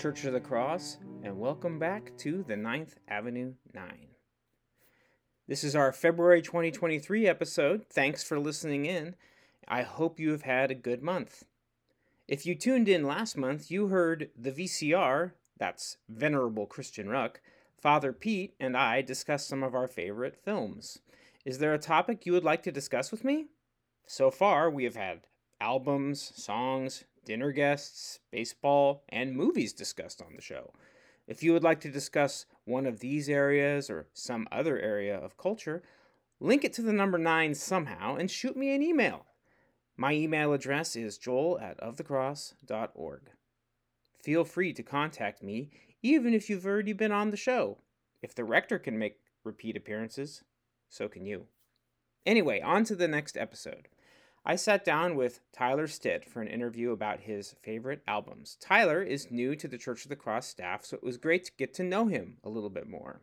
Church of the Cross, and welcome back to the Ninth Avenue 9. This is our February 2023 episode. Thanks for listening in. I hope you have had a good month. If you tuned in last month, you heard the VCR, that's Venerable Christian Ruck, Father Pete, and I discuss some of our favorite films. Is there a topic you would like to discuss with me? So far, we have had albums, songs, dinner guests, baseball, and movies discussed on the show. If you would like to discuss one of these areas or some other area of culture, link it to the number 9 somehow and shoot me an email. My email address is joel at ofthecross.org. Feel free to contact me even if you've already been on the show. If the rector can make repeat appearances, so can you. Anyway, on to the next episode. I sat down with Tyler Stitt for an interview about his favorite albums. Tyler is new to the Church of the Cross staff, so it was great to get to know him a little bit more.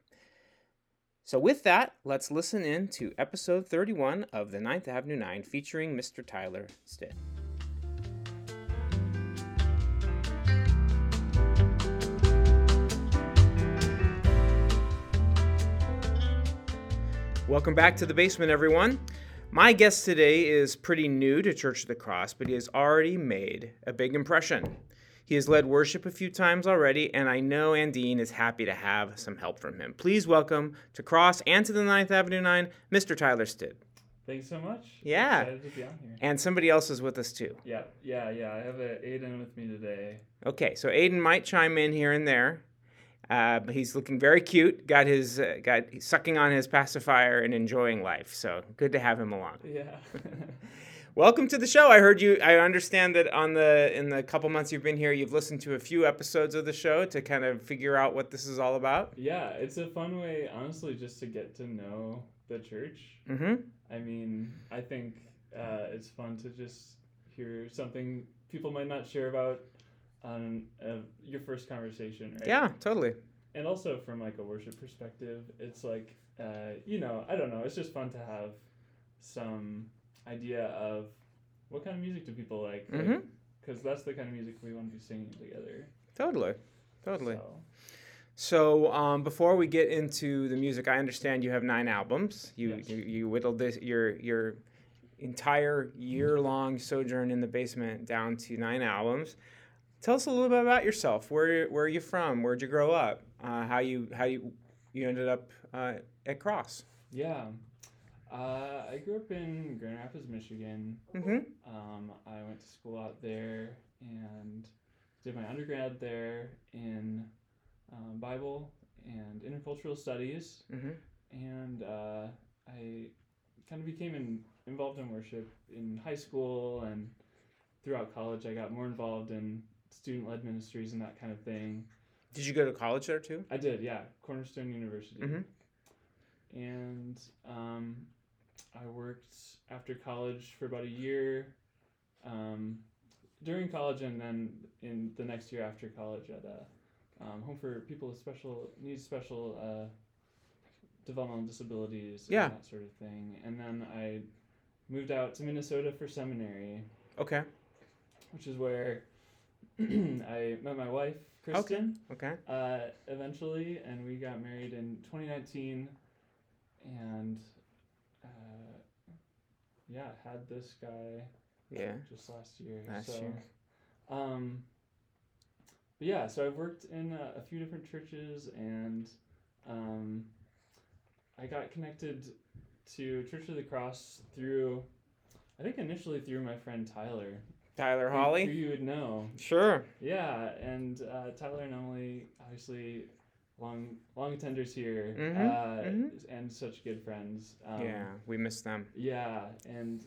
So, with that, let's listen in to episode 31 of the Ninth Avenue 9 featuring Mr. Tyler Stitt. Welcome back to the basement, everyone. My guest today is pretty new to Church of the Cross, but he has already made a big impression. He has led worship a few times already, and I know Andine is happy to have some help from him. Please welcome to Cross and to the Ninth Avenue 9, Mr. Tyler Stitt. Thanks so much. Yeah. Excited to be on here. And somebody else is with us too. Yeah, yeah, yeah. I have a Adian with me today. Okay, so Adian might chime in here and there. Uh, but he's looking very cute. Got his uh, got sucking on his pacifier and enjoying life. So good to have him along. Yeah. Welcome to the show. I heard you. I understand that on the in the couple months you've been here, you've listened to a few episodes of the show to kind of figure out what this is all about. yeah, it's a fun way, honestly, just to get to know the church. Mm-hmm. I mean, I think uh, it's fun to just hear something people might not share about on uh, your first conversation, right? Yeah, totally. and also from like a worship perspective it's like uh, you know i don't know it's just fun to have some idea of what kind of music do people like because that's the kind of music we want to be singing together Totally. Totally. so, So um, before we get into the music, I understand you have nine albums. You Yes. you, you whittled this your your entire year long sojourn in the basement down to nine albums. Tell us a little bit about yourself. Where where are you from? Where'd you grow up? Uh, how you how you you ended up uh, at Cross? yeah uh, i grew up in grand rapids michigan Mm-hmm. um, i went to school out there and did my undergrad there in um, bible and intercultural studies Mm-hmm. and uh, I kind of became in, involved in worship in high school and throughout college. I got more involved in student-led ministries and that kind of thing. Did you go to college there too? I did, yeah, Cornerstone University, Mhm. and um, I worked after college for about a year. Um, during college and then in the next year after college at a um, home for people with special needs, special uh, developmental disabilities, Yeah. and that sort of thing. And then I moved out to Minnesota for seminary, Okay. which is where I met my wife, Kristen, Okay. uh, eventually, and we got married in 2019, and uh, yeah, had this guy Yeah. just last year. Last so, year. Um, but yeah, so I've worked in a, a few different churches, and um, I got connected to Church of the Cross through, I think initially through my friend Tyler. Tyler who- Holly. Who you would know. Sure. Yeah, and uh, Tyler and Emily, obviously, long long attenders here, Mhm, uh, mhm. and such good friends. Um, yeah, we miss them. Yeah, and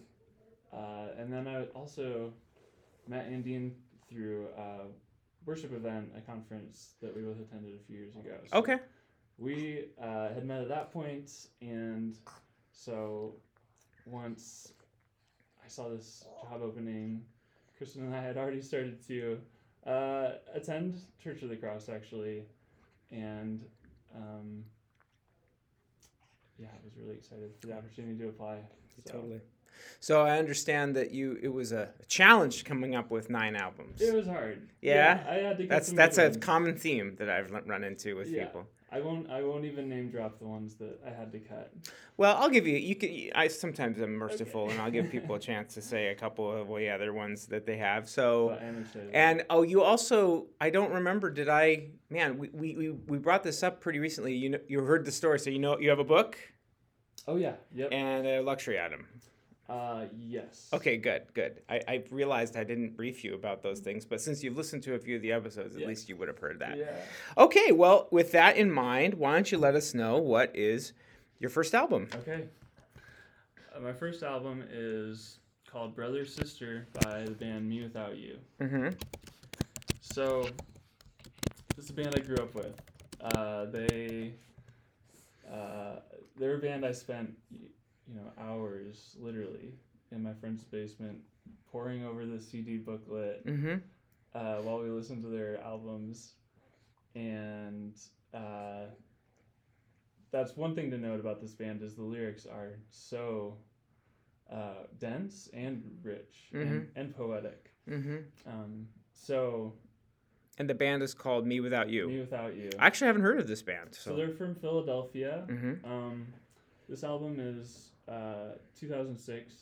uh, and then I also met Andine through a worship event, a conference that we both attended a few years ago. So Okay. We uh, had met at that point, and so once I saw this job opening, Kristen and I had already started to uh, attend Church of the Cross actually, and um, yeah, I was really excited for the opportunity to apply. So. Totally. So I understand that you it was a challenge coming up with nine albums. It was hard. Yeah? I had to. Get That's that's a common theme that I've run into with Yeah. people. I won't. I won't even name drop the ones that I had to cut. Well, I'll give you. You can. I sometimes am merciful, Okay. and I'll give people a chance to say a couple of the other ones that they have. So. But I am excited. And oh, you also I don't remember. Did I? Man, we, we, we, we brought this up pretty recently. You know, you heard the story, so you know you have a book oh yeah. Yep. and a luxury item. Uh yes. Okay, good, good. I, I realized I didn't brief you about those things, but since you've listened to a few of the episodes, at Yeah. least you would have heard that. Yeah. Okay, well, with that in mind, why don't you let us know what is your first album? Okay. Uh, my first album is called Brother Sister by the band mewithoutYou. Mm-hmm. So, this is a band I grew up with. Uh, they, uh, they're a band I spent, you know, hours literally in my friend's basement poring over the CD booklet Mm-hmm. uh, while we listened to their albums, and uh, that's one thing to note about this band is the lyrics are so uh, dense and rich and, and poetic. Mm-hmm. Um, so And the band is called mewithoutYou. me without you. I actually haven't heard of this band. so So. they're from Philadelphia. mm-hmm. Um, this album is uh, 2006.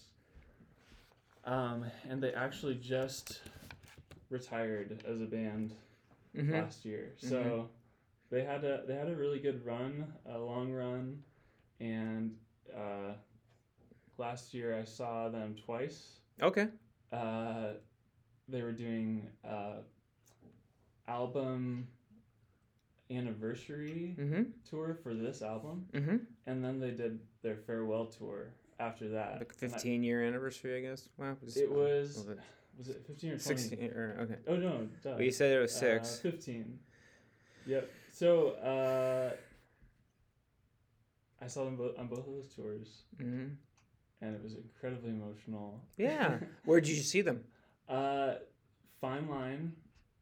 Um, and they actually just retired as a band Mm-hmm. last year. So they had a they had a really good run, a long run, and uh, last year I saw them twice. Okay. Uh, they were doing uh, album anniversary Mm-hmm. tour for this album, Mm-hmm. and then they did their farewell tour after that. Like And I- 15 year anniversary, I guess. Wow. It was was it was it fifteen or twenty? 16 or okay. Oh no, duh. Well, you said it was Uh, six. 15. Yep. So, uh, I saw them both on both of those tours, mm-hmm. and it was incredibly emotional. Yeah. Where did you see them? uh, Fine Line,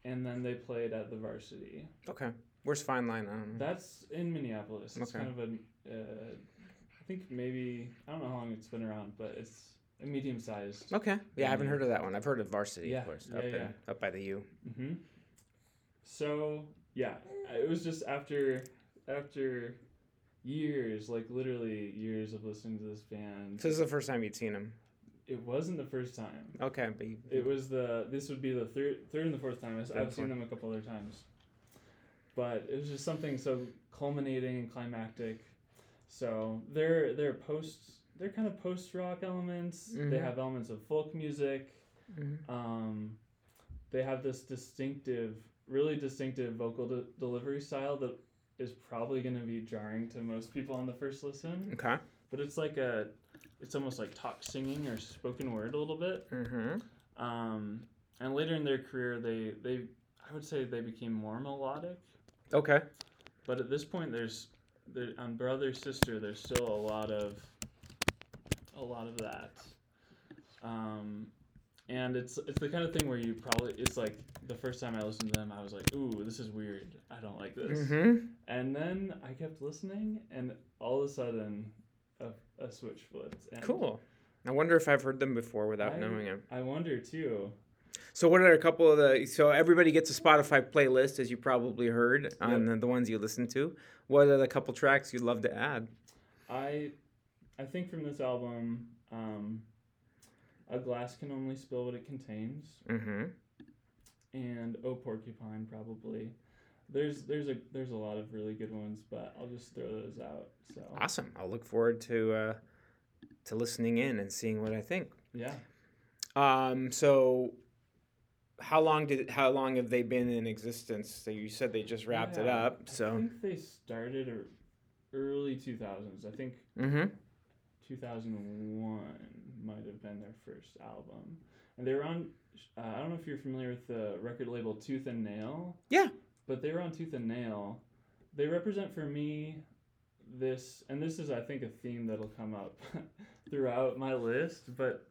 and then they played at the Varsity. Okay. Where's Fine Line? I don't know. That's in Minneapolis. It's Okay. kind of a, uh, I think maybe I don't know how long it's been around, but it's a medium sized. Okay. Yeah, I haven't heard of that one. I've heard of Varsity, Yeah, of course, yeah, up, in, up by the U. Mm-hmm. So yeah, it was just after after years, like literally years of listening to this band. So this is the first time you'd seen him. It wasn't the first time. Okay, but you, It was the this would be the third third and the fourth time. I've- Third and I've seen them a couple other times, but it was just something so culminating and climactic. So they're they're post they're kind of post rock elements. They Mhm. have elements of folk music. Mhm. Um, they have this distinctive, really distinctive vocal de- delivery style that is probably going to be jarring to most people on the first listen. Okay. But it's like a, it's almost like talk singing or spoken word a little bit. Mm-hmm. Um, and later in their career, they they I would say they became more melodic. Okay. But at this point, there's there on brother sister. There's still a lot of a lot of that. Um, and it's it's the kind of thing where you probably it's like the first time I listened to them, I was like, ooh, this is weird. I don't like this. Mm-hmm. And then I kept listening, and all of a sudden, a, a switch flipped. And Cool. I wonder if I've heard them before without I- knowing it. I wonder too. So what are a couple of the so everybody gets a Spotify playlist as you probably heard on the, the ones you listen to. What are the couple tracks you'd love to add? I I think from this album, um, a glass can only spill what it contains, Mm-hmm. and Oh Porcupine probably. There's there's a there's a lot of really good ones, but I'll just throw those out. So Awesome. I'll look forward to uh, to listening in and seeing what I think. yeah, Um, so how long did how long have they been in existence? So you said they just wrapped it up. So I think they started er- early two thousands. I think mm-hmm. two thousand one might have been their first album, and they were on. Uh, I don't know if you're familiar with the record label Tooth and Nail. Yeah. But they were on Tooth and Nail. They represent for me this, and this is I think a theme that'll come up throughout my list. But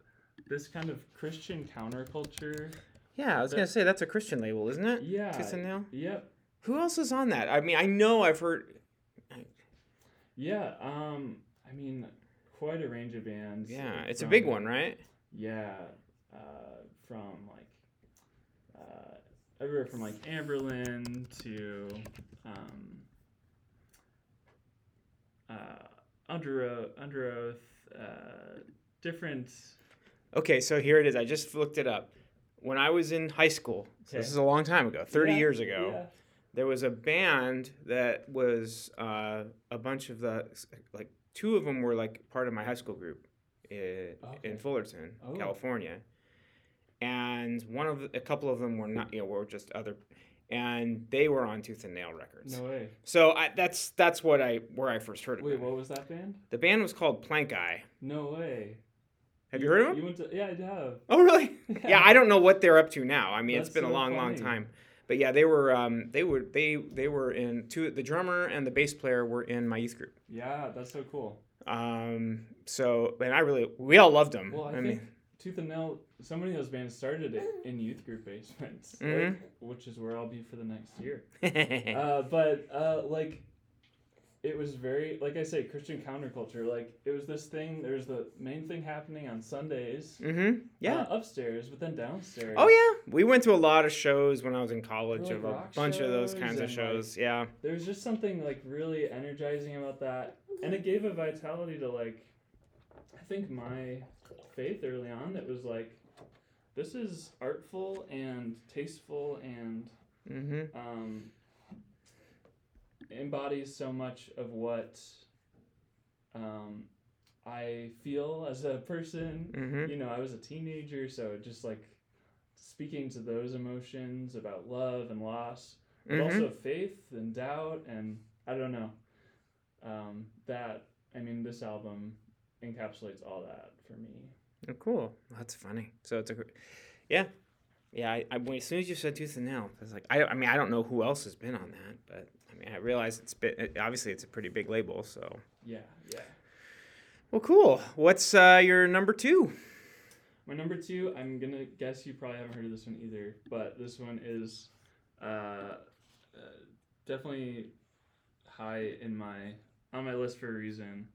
this kind of Christian counterculture. Yeah, I was That- gonna say that's a Christian label, isn't it? Yeah. Kiss and Nail. Yep. Who else is on that? I mean, I know I've heard. Yeah. Um. I mean, quite a range of bands. Yeah, it's a big one, right? Yeah, uh, from like uh, everywhere from like Anberlin to um, uh, Underoath, Under Oath, uh, different. Okay, so here it is. I just looked it up. When I was in high school, so this is a long time ago, 30 Yeah, years ago, Yeah. there was a band that was uh, a bunch of the, like, two of them were like part of my high school group in, Okay. in Fullerton, Oh. California. And one of the, a couple of them were not, you know, were just other, and they were on Tooth and Nail Records. No way. So I, that's that's what I where I first heard of Wait, what was that band? The band was called Plankeye. No way. Have you heard of them? You went to yeah, I have. Oh, really? yeah, I don't know what they're up to now. I mean, it's That's been a so long, long funny. time. But yeah, they were um, they were they they were in two. The drummer and the bass player were in my youth group. Yeah, that's so cool. Um, so and I really we all loved them. Well, I, I, think mean, Tooth and Nail, so many of those bands started it in youth group basements, like, Mhm. which is where I'll be for the next year. uh, but uh, like, it was very, like I say, Christian counterculture. Like, it was this thing. There's the main thing happening on Sundays. mm-hmm. Yeah. uh, upstairs, but then downstairs. oh yeah, we went to a lot of shows when I was in college. like of a bunch of those kinds of and, like, shows. yeah. There's just something like really energizing about that, and it gave a vitality to like, I think my faith early on that was like, this is artful and tasteful and Mm-hmm. um, embodies so much of what um, I feel as a person. Mm-hmm. You know, I was a teenager, so just like speaking to those emotions about love and loss, but Mm-hmm. also faith and doubt, and I don't know. Um, that I mean, this album encapsulates all that for me. Oh, cool. That's funny. So it's a, yeah, yeah. I, I when, as soon as you said Tooth and Nail, I was like, I, I mean, I don't know who else has been on that, but I mean, I realize it's been obviously it's a pretty big label. So, Yeah, yeah. well, cool. What's uh, your number two? My number two, I'm gonna guess you probably haven't heard of this one either, but this one is uh, uh, definitely high in my on my list for a reason.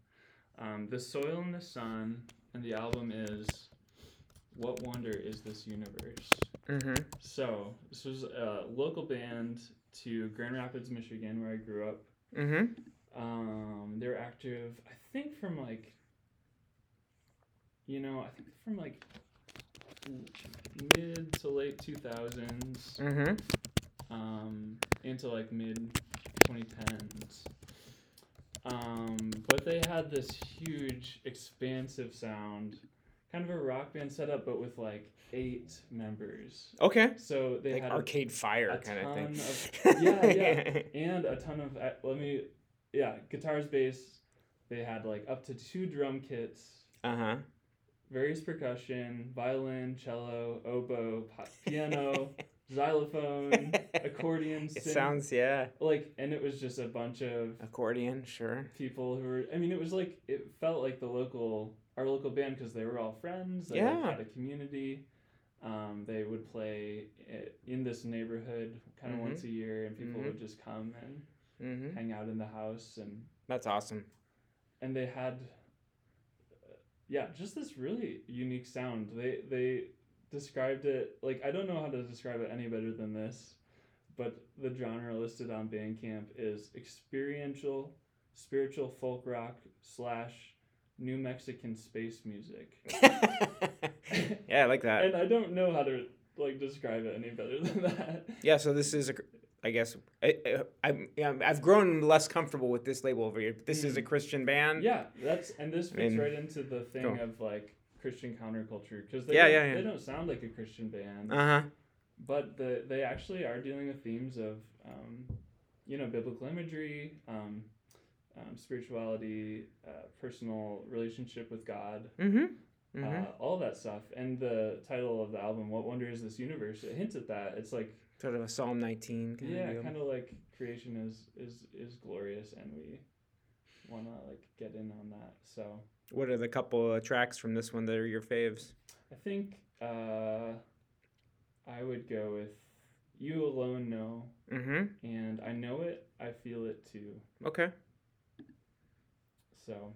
Um, the Soil and the Sun, and the album is What Wonder Is This Universe? Mm-hmm. So this was a local band to Grand Rapids, Michigan, where I grew up. Mm-hmm. Um, they're active, I think, from like, you know, I think from like mid to late 2000s Mm-hmm. um, into like mid 2010s. Um, but they had this huge, expansive sound, kind of a rock band setup, but with like eight members. Okay. So they Like had Arcade Fire a kind of thing. of- yeah, yeah. and a ton of uh, let me yeah guitars bass they had like up to two drum kits uh huh. various percussion violin cello oboe pi- piano xylophone accordion It synth, sounds yeah. like and it was just a bunch of Accordion, sure. people who were i mean it was like it felt like the local our local band because they were all friends they Yeah. had a community um, they would play in this neighborhood kind of Mhm. once a year and people Mhm. would just come and Mm-hmm. hang out in the house and That's awesome. and they had uh, yeah just this really unique sound they they described it like i don't know how to describe it any better than this but the genre listed on bandcamp is experiential spiritual folk rock slash new mexican space music yeah, I like that. and i don't know how to like describe it any better than that Yeah, so this is a, I guess, I, I I'm, I've grown less comfortable with this label over here. This is a Christian band. yeah that's and this fits mean, right into the thing go. of like christian counterculture because they, Yeah, yeah, yeah. they don't sound like a christian band Uh huh. but the, they actually are dealing with themes of um, you know biblical imagery um, um, spirituality uh, personal relationship with god Mm-hmm. Mm-hmm. uh, all that stuff and the title of the album what wonder is this universe it hints at that it's like sort of a Psalm 19 kind yeah of kind of like creation is is is glorious and we want to like get in on that so What are the couple of tracks from this one that are your faves? i think uh, i would go with you alone know Mm-hmm. and i know it i feel it too Okay. So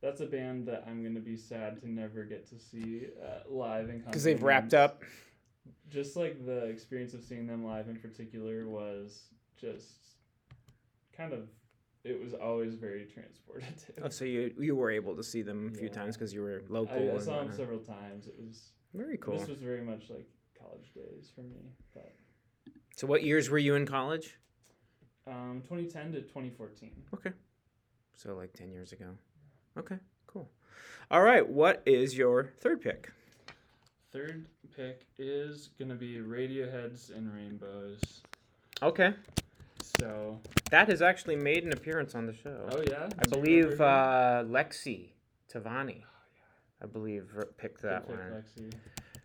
that's a band that I'm gonna be sad to never get to see uh, live in Because they've wrapped up. Just like the experience of seeing them live in particular was just kind of, it was always very transported. To. Oh, so you you were able to see them a few times because you were local. I, I saw them several times. It was Very cool. This was very much like college days for me, but So, what years were you in college? um, 2010 to 2014. So, like 10 years ago. Okay, cool. All right, what is your third pick? Third pick is gonna be Radiohead's In Rainbows. Okay. So, That has actually made an appearance on the show. oh yeah, I Do believe uh, Lexi Tavani, Oh, I believe, picked that pick, one. Lexi.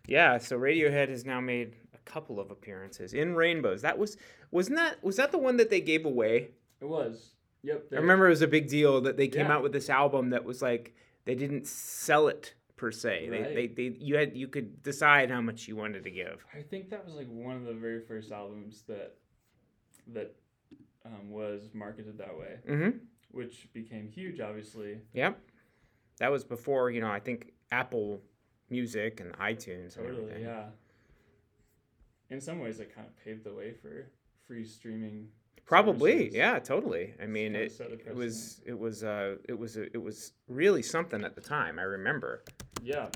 Yeah, so Radiohead has now made a couple of appearances in Rainbows. That was wasn't that was that the one that they gave away? It was. Yep. I remember it was a big deal that they came Yeah. out with this album that was like they didn't sell it per se. They, Right. they they you had you could decide how much you wanted to give. I think that was like one of the very first albums that that um, was marketed that way, Mm-hmm. which became huge, obviously. Yep. That was before, you know, I think Apple Music and iTunes and Totally, everything. yeah. In some ways, it kind of paved the way for free streaming. Probably, yeah, totally. I mean, it, it was it was uh it was it was really something at the time. I remember. Yeah,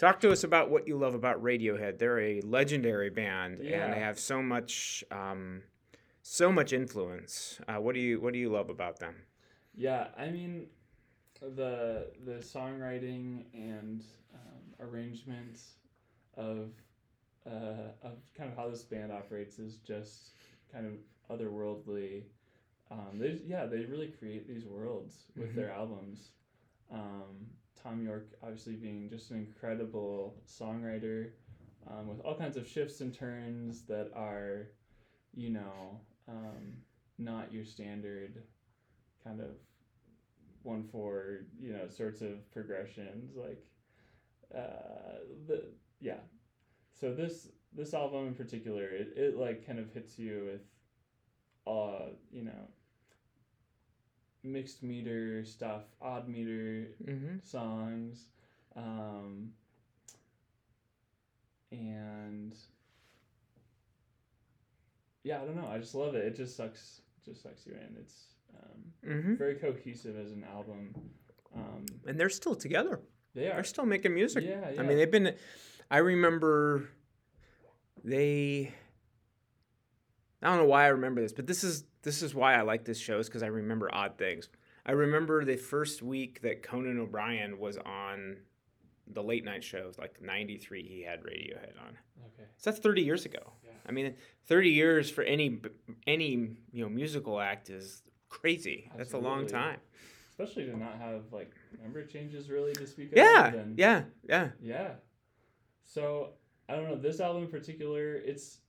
Talk to us about what you love about Radiohead. They're a legendary band, and they have so much um, so much influence. Uh, what do you what do you love about them? yeah. I mean, the the songwriting and um, arrangement of uh, of kind of how this band operates is just kind of otherworldly. Um, they yeah, they really create these worlds with Mhm. their albums. Um, Thom Yorke obviously being just an incredible songwriter um, with all kinds of shifts and turns that are, you know, um, not your standard kind of one four you know sorts of progressions like uh, the yeah so this this album in particular it, it like kind of hits you with uh you know mixed meter stuff odd meter Mm-hmm. songs um and yeah i don't know i just love it it just sucks just sucks you in it's um Mm-hmm. very cohesive as an album um And they're still together. they are They're still making music. yeah yeah I mean, they've been. I remember they. I don't know why I remember this, but this is this is why I like this show is because I remember odd things. I remember the first week that Conan O'Brien was on the late night shows, like '93, he had Radiohead on. okay So that's 30 years ago. Yeah. I mean, 30 years for any any you know musical act is crazy. That's a long time. especially to not have like member changes really to speak Yeah, of and yeah, yeah. yeah so i don't know this album in particular it's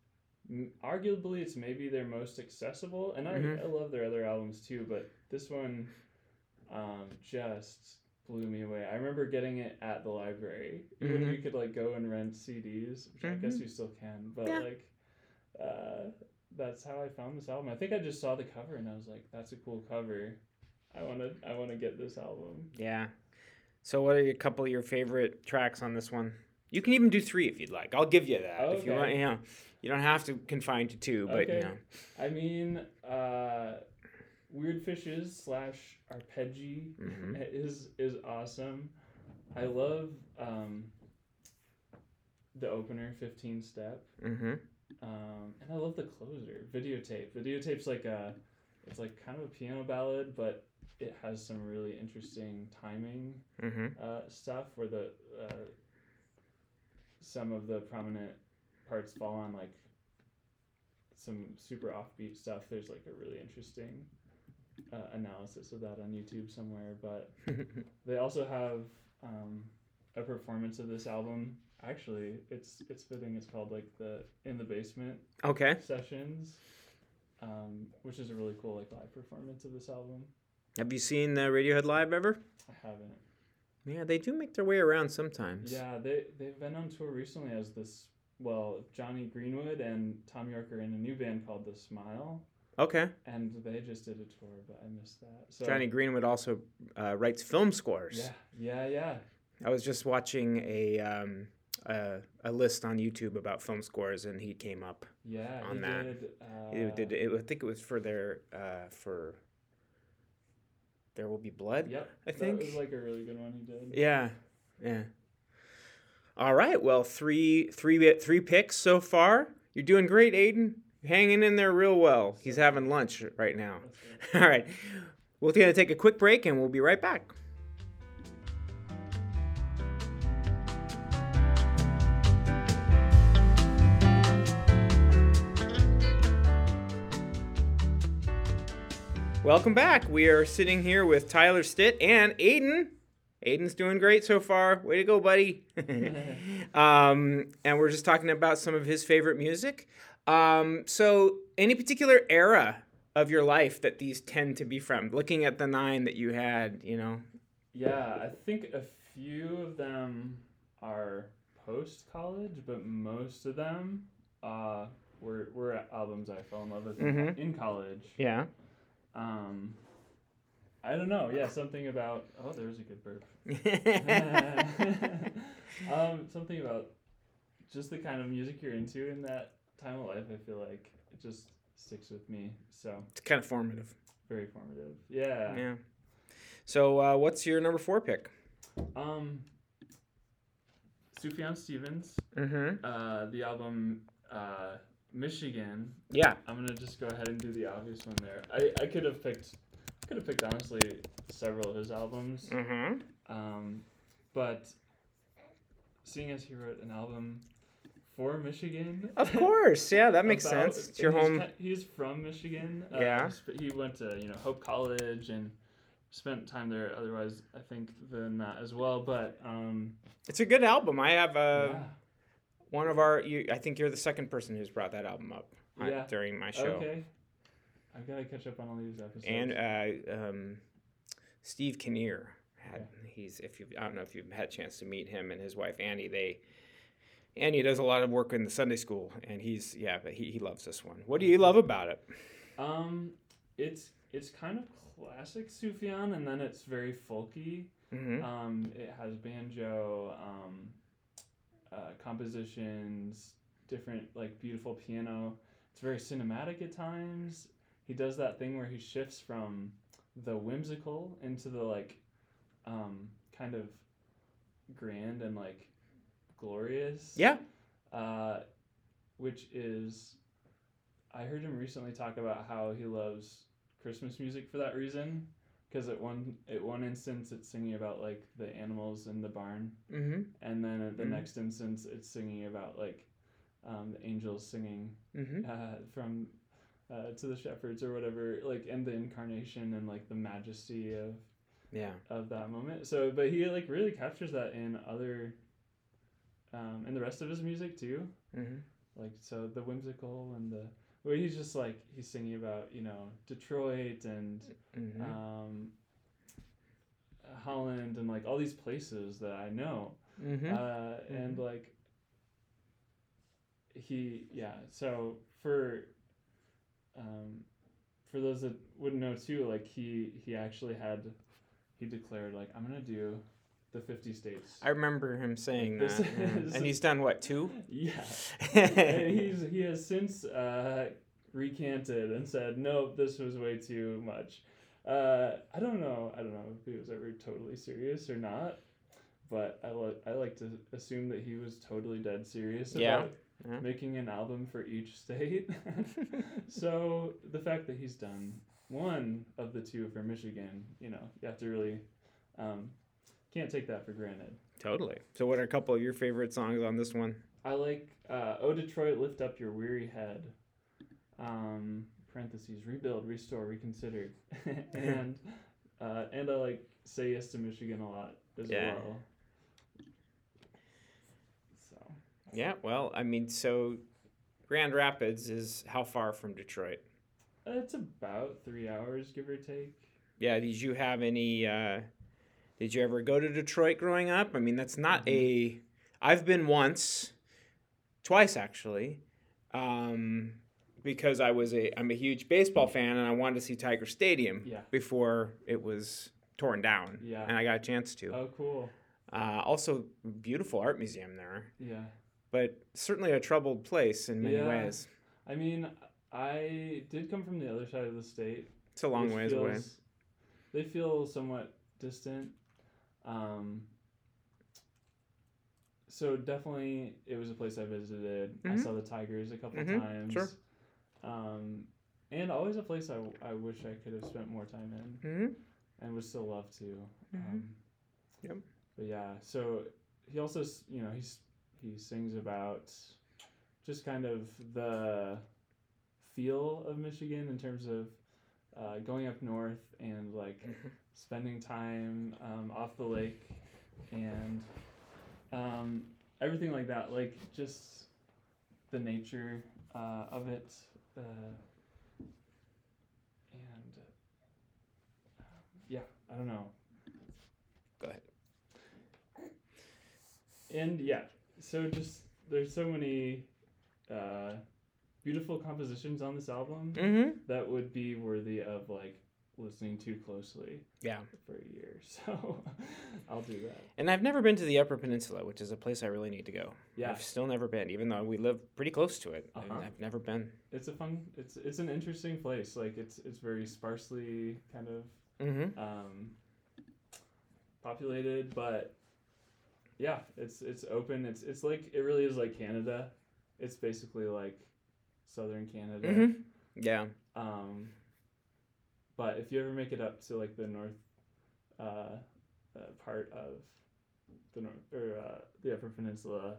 arguably it's maybe their most accessible and I, Mhm. I love their other albums too but this one um, just blew me away i remember getting it at the library when Mhm. you could like go and rent cds which i guess Mhm. you still can but Yeah. like uh, that's how i found this album i think i just saw the cover and i was like that's a cool cover i want to i want to get this album Yeah. So, what are a couple of your favorite tracks on this one? You can even do three if you'd like. I'll give you that if you want. You know, you don't have to confine to two, but Okay. you know. I mean, uh, Weird Fishes slash Arpeggi Mhm. is is awesome. I love um, the opener, Fifteen Step, Mm-hmm. um, and I love the closer, Videotape. Videotape's like a, it's like kind of a piano ballad, but it has some really interesting timing Mm-hmm. uh, stuff where the uh, some of the prominent parts fall on like some super offbeat stuff. There's like a really interesting uh, analysis of that on YouTube somewhere. But they also have um, a performance of this album. Actually, it's it's fitting. It's called like the in the basement okay. sessions, um, which is a really cool like live performance of this album. Have you seen uh, Radiohead live ever? I haven't. Yeah, they do make their way around sometimes. Yeah, they they've been on tour recently as this. Well, Jonny Greenwood and Thom Yorke are in a new band called The Smile. Okay. and they just did a tour, but I missed that. So Jonny Greenwood also uh, writes film scores. Yeah, yeah, yeah. I was just watching a um, a, a list on YouTube about film scores, and he came up. Yeah, On he that. did. Uh, It did. It, I think it was for their uh, for. There will be blood. Yep, I think. was like a really good one he did. Yeah, yeah. All right. Well, three, three, three picks so far. You're doing great, Adian. Hanging in there real well. He's having lunch right now. All right. We're going to take a quick break, and we'll be right back. Welcome back. We are sitting here with Tyler Stitt and Adian. Adian's doing great so far. Way to go, buddy. um, and we're just talking about some of his favorite music. Um, so, any particular era of your life that these tend to be from? Looking at the nine that you had, you know. Yeah, I think a few of them are post college, but most of them uh, were were albums I fell in love with in- Mhm. in college. Yeah. Um, I don't know. Yeah, something about oh, there's a good burp. um, something about just the kind of music you're into in that time of life. I feel like it just sticks with me. So it's kind of formative. very formative. Yeah. Yeah. So, uh, what's your number four pick? Um, Sufjan Stevens, Mm-hmm. uh, the album uh, Michigan. Yeah. I'm gonna just go ahead and do the obvious one there. I, I could have picked could have picked honestly several of his albums. Mm-hmm. Um, but seeing as he wrote an album for Michigan, Of course. Yeah, that makes about- sense. It's your he's home. ki- He's from Michigan. Uh, Yeah. He went to you know Hope College and spent time there. Otherwise, I think than that as well. But um, It's a good album. I have uh, yeah. one of our. You, I think you're the second person who's brought that album up uh, Yeah. during my show. Okay. I've got to catch up on all these episodes. And uh, um, Steve Kinnear had. Okay. He's if you. I don't know if you've had a chance to meet him and his wife Annie. They. Annie does a lot of work in the Sunday school, and he's yeah, but he, he loves this one. What do you love about it? um, it's it's kind of classic Sufjan, and then it's very folky. Mm-hmm. Um, it has banjo, um, uh, compositions, different like beautiful piano. It's very cinematic at times. He does that thing where he shifts from the whimsical into the like um, kind of grand and like glorious. Yeah. Uh, which is, I heard him recently talk about how he loves Christmas music for that reason. Because at one at one instance it's singing about like the animals in the barn, Mm-hmm. and then at the Mhm. next instance it's singing about like um, the angels singing Mm-hmm. uh, from uh, to the shepherds or whatever, like and the incarnation and like the majesty of Yeah. of that moment. So, but he like really captures that in other, um, in the rest of his music too. Mm-hmm. Like so, the whimsical and the where he's just like he's singing about you know Detroit and Mm-hmm. um, Holland and like all these places that I know, mm-hmm. uh, and like he yeah. So for um, for those that wouldn't know too, like he he actually had he declared like I'm gonna do the 50 states. I remember him saying This that. And he's done what, two? Yeah. and he's he has since uh, recanted and said, "Nope, this was way too much." Uh, I don't know. I don't know if he was ever totally serious or not, but I like I like to assume that he was totally dead serious Yeah. about Yeah. making an album for each state. so the fact that he's done one of the two for Michigan, you know, you have to really um, can't take that for granted. totally. So, what are a couple of your favorite songs on this one? I like uh, "Oh Detroit, lift up your weary head." Um, parentheses rebuild, restore, reconsider, and uh, and I like "Say Yes to Michigan" a lot as Yeah. well. So Yeah, well, I mean, so Grand Rapids is how far from Detroit? it's about three hours, give or take. Yeah, did you have any? Uh, did you ever go to Detroit growing up? I mean, that's not a. I've been once, twice actually, um, because I was a I'm a huge baseball fan and I wanted to see Tiger Stadium Yeah. before it was torn down. Yeah. And I got a chance to. Oh, cool. Uh, also, beautiful art museum there, Yeah. But certainly a troubled place in many Yeah. ways. I mean, I did come from the other side of the state. It's a long ways away. They feel somewhat distant. Um, so definitely, it was a place I visited. I Mhm. saw the tigers a couple Mhm, times. sure. Um, and always a place I, I wish I could have spent more time in, hmm and would still love to. Mhm. Um, Yep. But yeah, so he also, you know, he's he sings about just kind of the feel of Michigan in terms of uh, going up north and like spending time um, off the lake and um, everything like that. Like just the nature uh, of it. Uh, and uh, yeah, I don't know. Go ahead. And yeah, so just there's so many uh, beautiful compositions on this album hmm that would be worthy of like listening too closely Yeah. for a year. So I'll do that. And I've never been to the Upper Peninsula, which is a place I really need to go. Yeah, I've still never been, even though we live pretty close to it. Uh-huh. I've never been. it's a fun. It's it's an interesting place. Like it's it's very sparsely kind of hmm um, populated, but yeah, it's it's open. It's it's like it really is like Canada. It's basically like southern Canada. hmm Yeah. Um, but if you ever make it up to like the north uh, uh, part of the north or uh, the Upper Peninsula,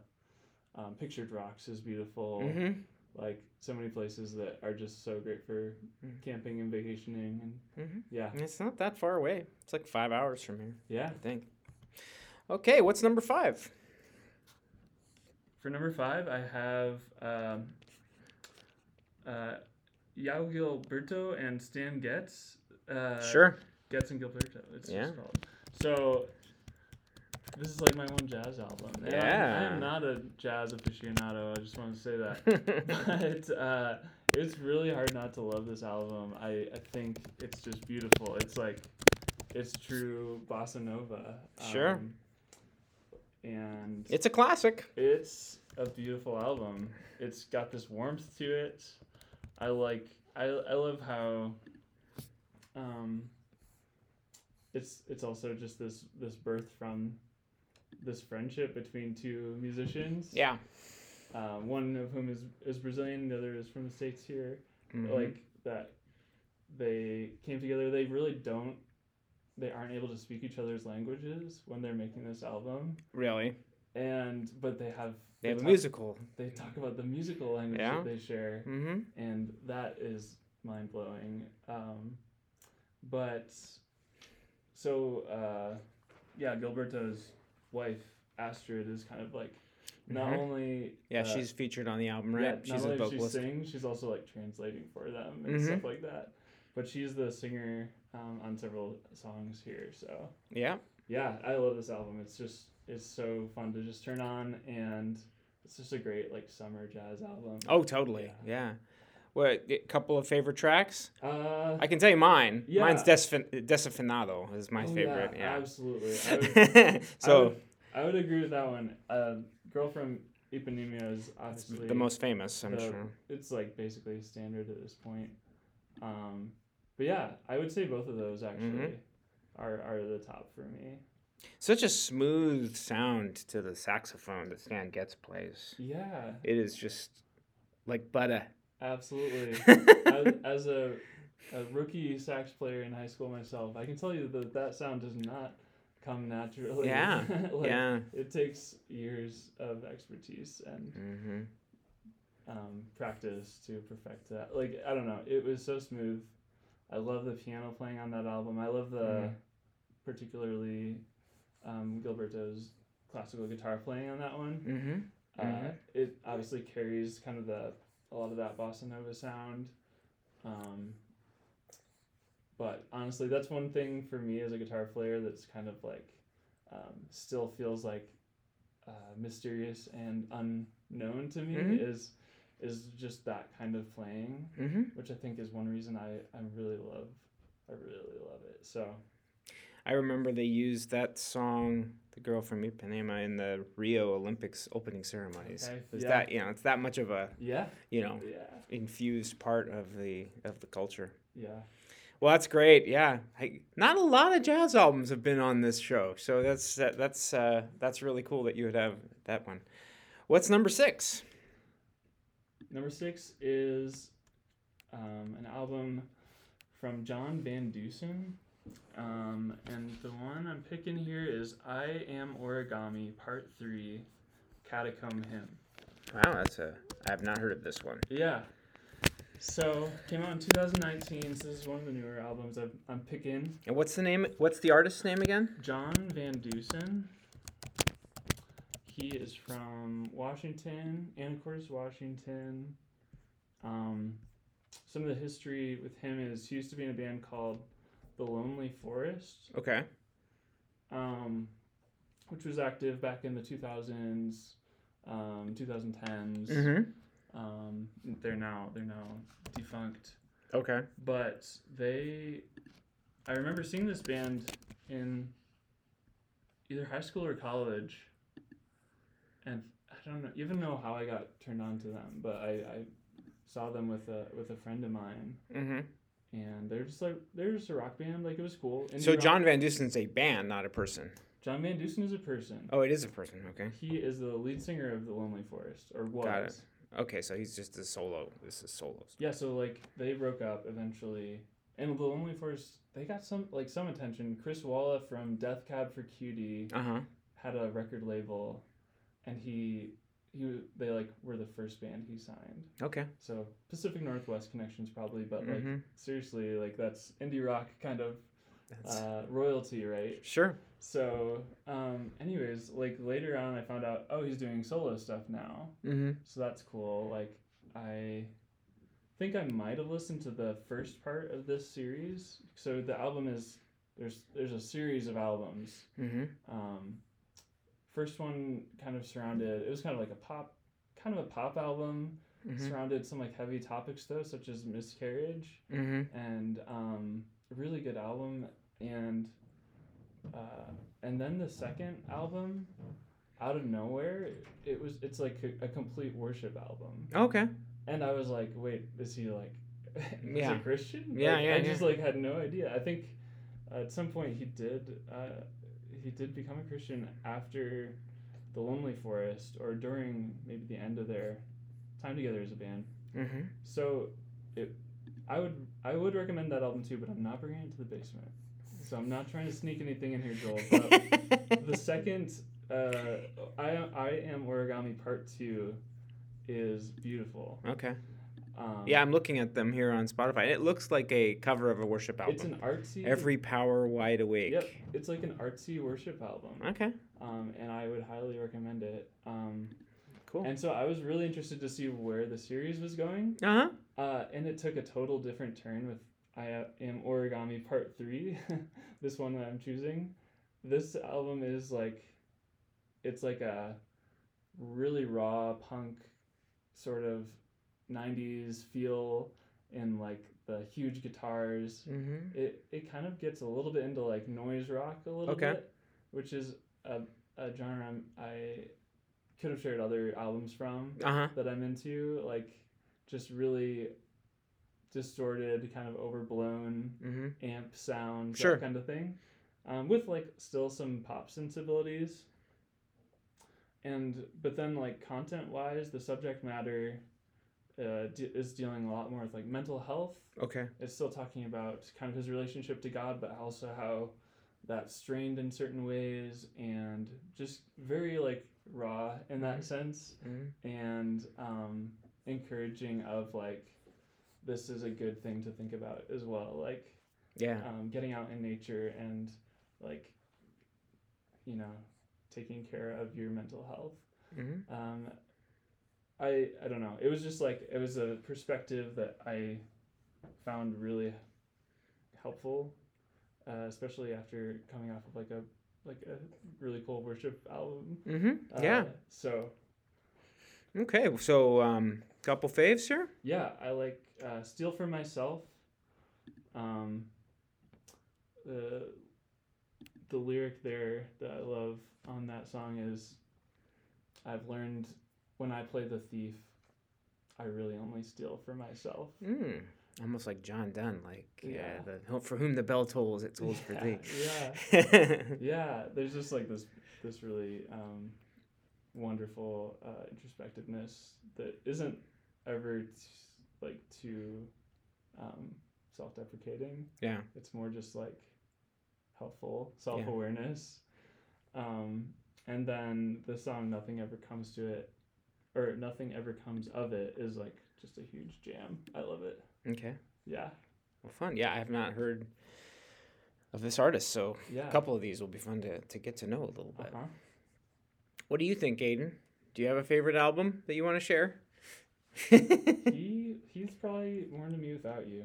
um, Pictured Rocks is beautiful. hmm Like so many places that are just so great for Mm. camping and vacationing and hmm yeah, It's not that far away. It's like five hours from here, yeah. I think. Okay, what's number five? For number five, I have um, uh, João Gilberto and Stan Getz. Uh, sure. Getz and Gilberto. It's Yeah. just called. So this is like my one jazz album. And I'm- I am not a jazz aficionado. I just want to say that. but uh, it's really hard not to love this album. I, I think it's just beautiful. It's like it's true bossa nova. Sure. And it's a classic. it's a beautiful album. It's got this warmth to it. I like. I, I love how. Um. It's it's also just this this birth from this friendship between two musicians. Yeah. Uh, one of whom is is Brazilian, the other is from the states here. Mhm. Like that, they came together. They really don't. They aren't able to speak each other's languages when they're making this album, really, and but they have they have a talk- musical. they talk about the musical language Yeah. that they share, hmm and that is mind blowing. Um, but so uh, yeah, Gilberto's wife Astrud is kind of like not Mhm. only Yeah, uh, she's featured on the album, yeah, right? not she's a she vocalist. sings, she's also like translating for them and Mhm. stuff like that. But she's the singer um, on several songs here, so Yeah. yeah, I love this album. It's just it's so fun to just turn on, and it's just a great like summer jazz album. Oh, totally. Yeah. What? A couple of favorite tracks? Uh, I can tell you mine. Yeah. Mine's Desfin- Desafinado is my oh, favorite. Yeah, Yeah. absolutely. I would, I so would, I would agree with that one. Uh, Girl from Ipanema is obviously the most famous, I'm the- sure. It's like basically standard at this point. Um, but yeah, I would say both of those actually Mhm. are are the top for me. Such a smooth sound to the saxophone that Stan Getz plays. Yeah, It is just like butter. absolutely. as, as a, a rookie sax player in high school myself, I can tell you that that sound does not come naturally. Yeah, like, yeah. It takes years of expertise and hmm um, practice to perfect that. Like I don't know, it was so smooth. I love the piano playing on that album. I love the Mhm. particularly um, Gilberto's classical guitar playing on that one. hmm Uh, Mhm. it obviously carries kind of the a lot of that bossa nova sound. Um, but honestly, that's one thing for me as a guitar player that's kind of like um, still feels like uh, mysterious and unknown to me Mhm. is is just that kind of playing, Mm-hmm. which I think is one reason I I really love I really love it. So I remember they used that song, "The Girl from Ipanema," in the Rio Olympics opening ceremonies. Okay, It's yeah. that you know, it's that much of a yeah, you know yeah, infused part of the of the culture. yeah. Well, that's great. Yeah, I, not a lot of jazz albums have been on this show, so that's that, that's uh, that's really cool that you would have that one. What's number six? Number six is um, an album from John Van Dusen. Um, and the one I'm picking here is I Am Origami Part 3 Catacomb Hymn. Wow, that's a I have not heard of this one. Yeah. So, came out in 2019, so this is one of the newer albums I've, I'm picking. And what's the name? What's the artist's name again? John Van Dusen. He is from Washington, Anacortes, Washington. Um, some of the history with him is he used to be in a band called The Lonely Forest, Okay. um, which was active back in the 2000s, um, 2010s. Mm-hmm. Um, they're now they're now defunct Okay. but they i remember seeing this band in either high school or college and i don't know even know how i got turned on to them but i, I saw them with a with a friend of mine Mm-hmm. and they're just like they're just a rock band like it was cool Indie So rock. John Van Dusen's a band, not a person. john van dusen is a person Oh, it is a person. Okay. he is the lead singer of the lonely forest or was Got it. Okay, so he's just a solo. This is solos. Yeah, so like they broke up eventually, and the Lonely Forest they got some like some attention. Chris Walla from Death Cab for Cutie Uh huh. had a record label, and he he they like were the first band he signed. Okay. So Pacific Northwest connections probably, but like Mm-hmm. seriously, like that's indie rock kind of uh, royalty, right? sure. So, um, anyways, like later on, I found out oh he's doing solo stuff now. Mm-hmm. So that's cool. Like I think I might have listened to the first part of this series. So the album is there's there's a series of albums. Mm-hmm. Um, first one kind of surrounded it was kind of like a pop kind of a pop album Mm-hmm. surrounded some like heavy topics though such as miscarriage Mm-hmm. and um, really good album and uh, and then the second album out of nowhere it was it's like a, a complete worship album Okay. and i was like wait is he like is Yeah. he christian Yeah, Like, yeah, i just like had no idea i think at some point he did uh, he did become a christian after the lonely forest or during maybe the end of their time together as a band Mm-hmm. so, it, I would I would recommend that album too, but I'm not bringing it to the basement. So I'm not trying to sneak anything in here, Joel. But the second, uh, I I am origami part two, is beautiful. okay. Um, Yeah, I'm looking at them here on Spotify. It looks like a cover of a worship album. it's an artsy. Every power wide awake. Yep, it's like an artsy worship album, Okay. um, and I would highly recommend it. Um, Cool. and so I was really interested to see where the series was going. Uh huh. Uh, and it took a total different turn with I Am Origami Part 3, this one that I'm choosing. This album is like, it's like a really raw punk sort of 90s feel and like the huge guitars. Mm-hmm. It, it kind of gets a little bit into like noise rock a little Okay. bit, which is a, a genre I'm, I could have shared other albums from Uh huh. that I'm into, like just really distorted, kind of overblown Mm-hmm. amp sound, Sure. that kind of thing, um, with like still some pop sensibilities. And but then like content wise, the subject matter uh, de- is dealing a lot more with like mental health. Okay. It's still talking about kind of his relationship to God, but also how that's strained in certain ways and just very like raw in that sense Mm-hmm. and um, encouraging of like this is a good thing to think about as well like Yeah. um, getting out in nature and like you know taking care of your mental health Mm-hmm. um, I I don't know it was just like it was a perspective that I found really helpful uh, especially after coming off of like a like a really cool worship album Mm-hmm. uh, Yeah. So, Okay, so um, couple faves here. Yeah, I like uh, "Steal for Myself." Um, the the lyric there that I love on that song is, "I've learned when I play the thief, I really only steal for myself." Mm, almost like John Donne, like yeah, Yeah. the for whom the bell tolls, it tolls for thee. Yeah, yeah. There's just like this this really um, wonderful uh, introspectiveness that isn't ever t- like too um, self-deprecating. yeah. It's more just like helpful self-awareness. Um, and then the song "Nothing Ever Comes to It," or "Nothing Ever Comes of it is like just a huge jam. I love it. Okay. Yeah, Well, fun. Yeah, I have not heard of this artist, so yeah. a couple of these will be fun to, to get to know a little bit. Uh-huh. What do you think, Adian? Do you have a favorite album that you want to share? he he's probably more into mewithoutYou.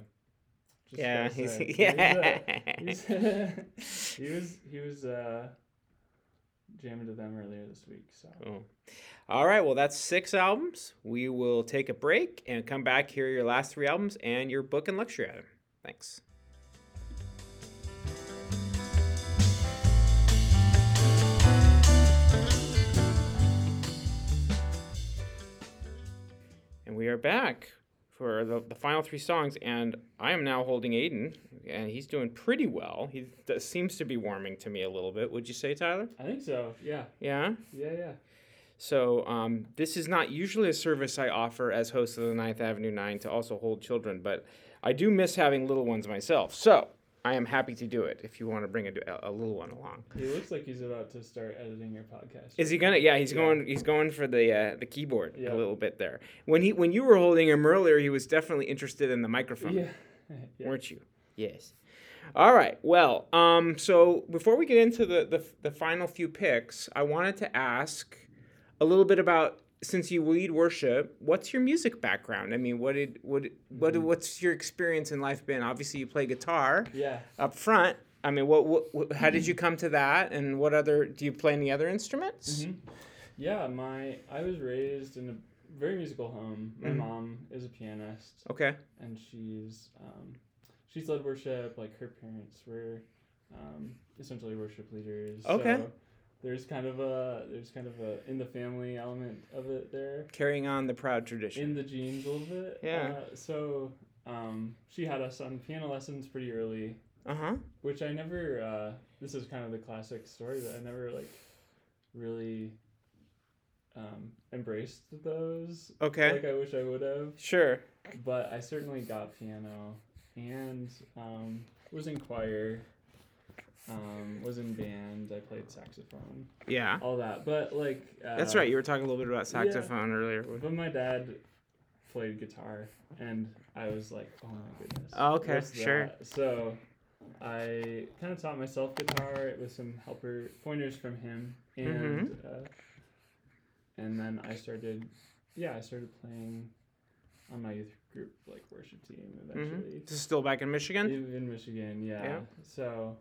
Just yeah, he's. He was, yeah. uh, he's- he was he was uh, jamming to them earlier this week. So Cool. All right, well, that's six albums. We will take a break and come back, hear your last three albums and your book and lecture at them. Thanks. And we are back for the, the final three songs, and I am now holding Adian, and he's doing pretty well. He d- seems to be warming to me a little bit. Would you say, Tyler? I think so. Yeah, Yeah? yeah, yeah. So um, this is not usually a service I offer as host of the Ninth Avenue Nine to also hold children, but I do miss having little ones myself. So I am happy to do it if you want to bring a, a little one along. He looks like he's about to start editing your podcast. Is he gonna? Yeah, he's Yeah. going. He's going for the uh, the keyboard Yeah. a little bit there. When he when you were holding him earlier, he was definitely interested in the microphone, Yeah. yeah. weren't you? Yes. All right. Well, um, so before we get into the, the the final few picks, I wanted to ask a little bit about since you lead worship, what's your music background? I mean, what did what what Mhm. what's your experience in life been? Obviously, you play guitar Yeah. up front. I mean, what, what, what how did you come to that? And what other do you play any other instruments? hmm Yeah, my I was raised in a very musical home. My Mhm. mom is a pianist, Okay. and she's um, she's led worship. Like her parents were um, essentially worship leaders. Okay. So there's kind of a there's kind of a in the family element of it there, Carrying on the proud tradition. in the genes a little bit. Yeah. Uh, so um, she had us on piano lessons pretty early, Uh huh. which I never. Uh, this is kind of the classic story that I never like really um, embraced those Okay. like I wish I would have. Sure. But I certainly got piano and um, was in choir, um, was in band. I played saxophone, Yeah. all that. But like uh, That's right. You were talking a little bit about yeah. saxophone earlier. But my dad played guitar, and I was like, oh my goodness. Oh, okay, sure. So I kind of taught myself guitar with some helper pointers from him, and Mm-hmm. uh, and then I started, yeah, I started playing on my youth group like worship team eventually. This is still back in Michigan. In, in Michigan, yeah. Yeah. So,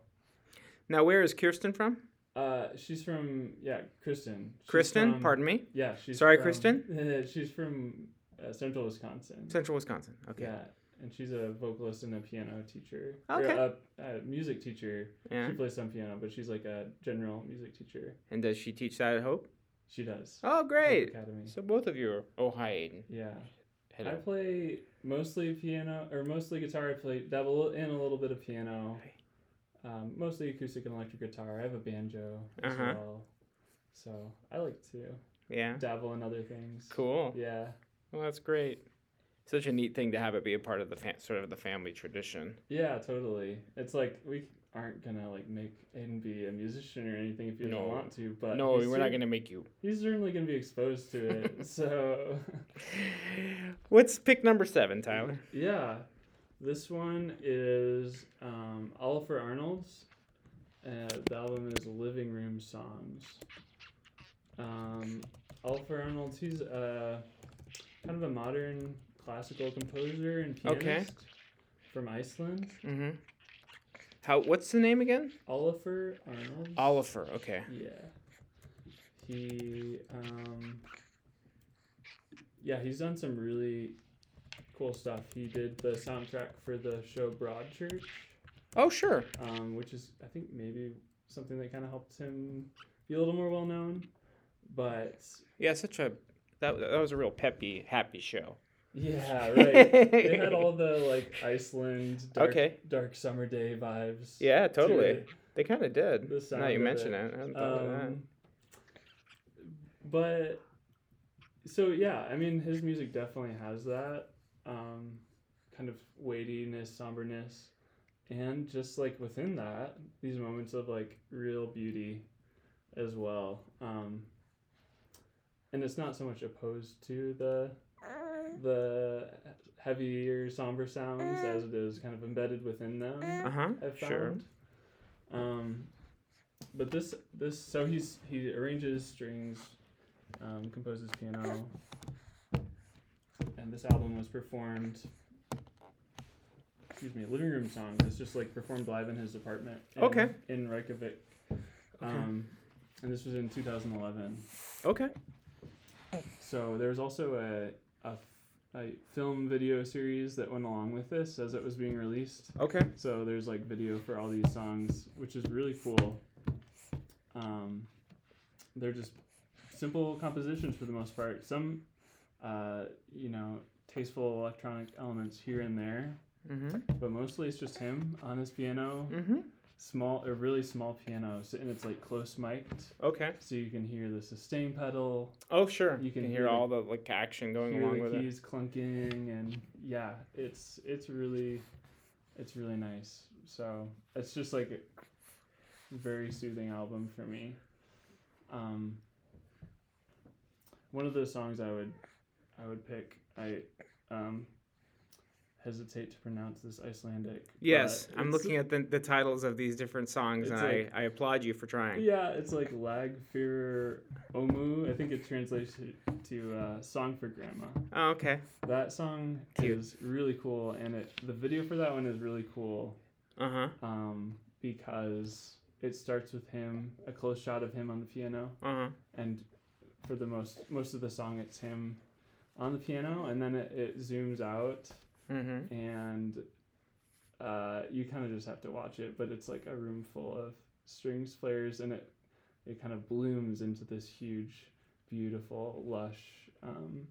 Now, where is Kirsten from? uh, she's from yeah, Kristen. She's Kristen, from- pardon me. Yeah, she's Sorry, from- Kristen? she's from uh, Central Wisconsin. Central Wisconsin. Okay. Yeah, and she's a vocalist and a piano teacher. Okay. Or a, a music teacher. Yeah. She plays some piano, but she's like a general music teacher. And does she teach that at Hope? She does. Oh, great. Academy. So both of you are. Oh, hi, Adian. Yeah. I play mostly piano or mostly guitar. I play dabble in a little bit of piano. Um, mostly acoustic and electric guitar. I have a banjo as Uh-huh. well. So I like to Yeah. dabble in other things. Cool. Yeah. Well, that's great. Such a neat thing to have it be a part of the fa- sort of the family tradition. Yeah, totally. It's like we aren't gonna like make Adian be a musician or anything if you No. don't want to, but no, we're not going to make you. He's certainly gonna be exposed to it. so What's pick number seven, Tyler? yeah, this one is um, Ólafur Arnalds. Uh, the album is Living Room Songs. Um, Ólafur Arnalds, he's uh, kind of a modern classical composer and pianist Okay. from Iceland. Mm-hmm. How? What's the name again? Ólafur Arnalds. Ólafur. Okay. Yeah. He um yeah, he's done some really cool stuff. He did the soundtrack for the show Broadchurch, Oh, sure. um, which is I think maybe something that kind of helped him be a little more well known. But Yeah, such a that that was a real peppy, happy show. yeah, right. they had all the like Iceland dark, Okay. dark summer day vibes. Yeah, totally. it. They kind of did. The now you mention it. it. I hadn't thought of that. Um, but so yeah, I mean, his music definitely has that um, kind of weightiness, somberness, and just like within that, these moments of like real beauty as well. Um, and it's not so much opposed to the the heavier, somber sounds as it is kind of embedded within them. Uh huh. I've found. Sure. Um, but this this so he's he arranges strings, um, composes piano, this album was performed. Excuse me, living room songs. It's just like performed live in his apartment. In, Okay. In Reykjavik. Um, and this was in 2011. Okay. So there was also a, a, a film video series that went along with this as it was being released. Okay. So there's like video for all these songs, which is really cool. Um, they're just simple compositions for the most part. Some, uh, you know, tasteful electronic elements here and there, Mm-hmm. but mostly it's just him on his piano, Mm-hmm. small, a really small piano, so, and it's like close mic'd, Okay. so you can hear the sustain pedal, Oh, sure. You You can can, hear hear all the like action going along the with it. keys clunking, and yeah, it's it's really, it's really nice. So it's just like a very soothing album for me. Um, one of the songs I would, I would pick. I um, hesitate to pronounce this Icelandic. Yes, I'm looking at the, the titles of these different songs, and like- I, I applaud you for trying. Yeah, it's like Lag Fyrir Ömmu. I think it translates to, to uh, Song for Grandma. Oh, okay. That song Cute. is really cool, and it the video for that one is really cool Uh huh. um, because it starts with him, a close shot of him on the piano, Uh huh. and for the most most of the song, it's him on the piano, and then it, it zooms out, Mm-hmm. and uh, you kind of just have to watch it. But it's like a room full of strings players, and it it kind of blooms into this huge, beautiful, lush. Um,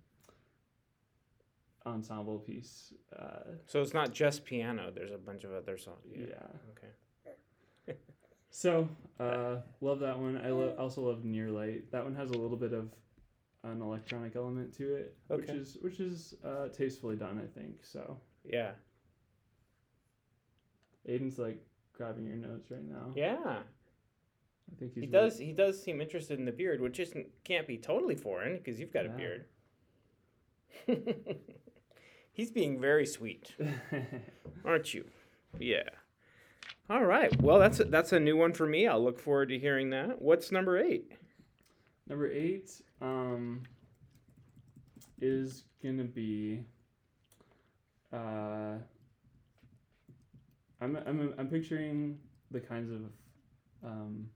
ensemble piece uh, So it's not just piano. There's a bunch of other songs. yeah. Okay. So, uh, love that one. I lo- also love Near Light. That one has a little bit of an electronic element to it, which is which is uh, tastefully done, I think. So, Yeah. Adian's like grabbing your notes right now. Yeah. I think he's He does. He does seem interested in the beard, which isn't can't be totally foreign because you've got a beard. He's being very sweet, aren't you? Yeah. All right. Well, that's a, that's a new one for me. I'll look forward to hearing that. What's number eight? Number eight um, is gonna be. Uh, I'm, I'm I'm picturing the kinds of um,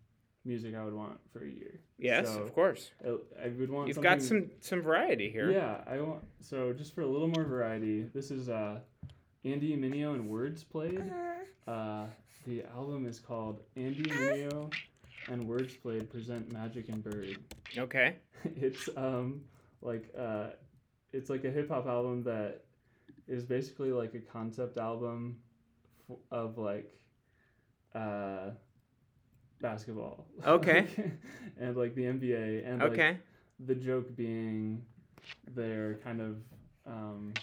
music I would want for a year. Yes, So, of course. I, I would want. You've got some some variety here. Yeah, I want. So just for a little more variety, this is uh, Andy Mineo and Wordsplayed. Uh, the album is called Andy Mineo and Words Played present Magic and Bird. Okay. it's um like uh it's like a hip hop album that is basically like a concept album f- of like uh basketball. Okay. and like the NBA and like Okay. the joke being they're kind of um